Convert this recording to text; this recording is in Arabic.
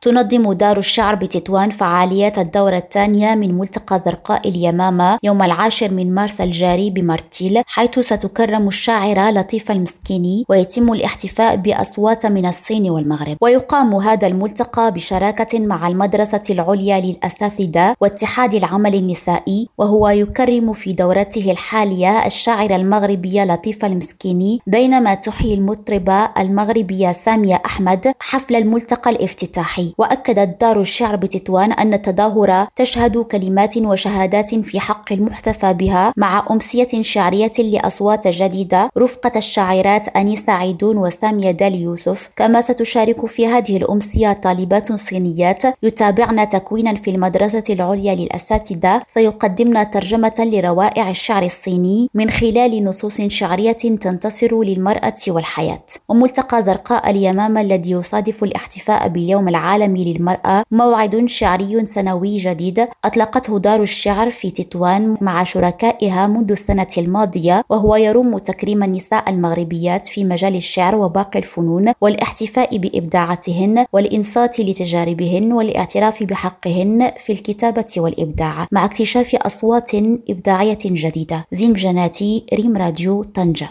تنظم دار الشعر بتطوان فعاليات الدورة الثانية من ملتقى زرقاء اليمامة يوم العاشر من مارس الجاري بمارتيل حيث ستكرم الشاعرة لطيفة المسكيني ويتم الاحتفاء بأصوات من الصين والمغرب. ويقام هذا الملتقى بشراكة مع المدرسة العليا للأساتذة واتحاد العمل النسائي وهو يكرم في دورته الحالية الشاعرة المغربية لطيفة المسكيني بينما تحيي المطربة المغربية سامية أحمد حفل الملتقى الافتتاحي. وأكدت دار الشعر بتطوان أن التظاهرة تشهد كلمات وشهادات في حق المحتفى بها مع أمسية شعرية لأصوات جديدة رفقة الشاعرات أنيسة عيدون وسامية دالي يوسف. كما ستشارك في هذه الأمسية طالبات صينيات يتابعن تكوينا في المدرسة العليا للأساتذة. سيقدمن ترجمة لروائع الشعر الصيني من خلال نصوص شعرية تنتصر للمرأة والحياة. وملتقى زرقاء اليمامة الذي يصادف الاحتفاء باليوم العالمي العالمي للمرأة موعد شعري سنوي جديد أطلقته دار الشعر في تطوان مع شركائها منذ السنة الماضية وهو يروم تكريم النساء المغربيات في مجال الشعر وباقي الفنون والاحتفاء بإبداعاتهن والإنصات لتجاربهن والاعتراف بحقهن في الكتابة والإبداع مع اكتشاف أصوات إبداعية جديدة. زين جناتي ريم راديو طنجة.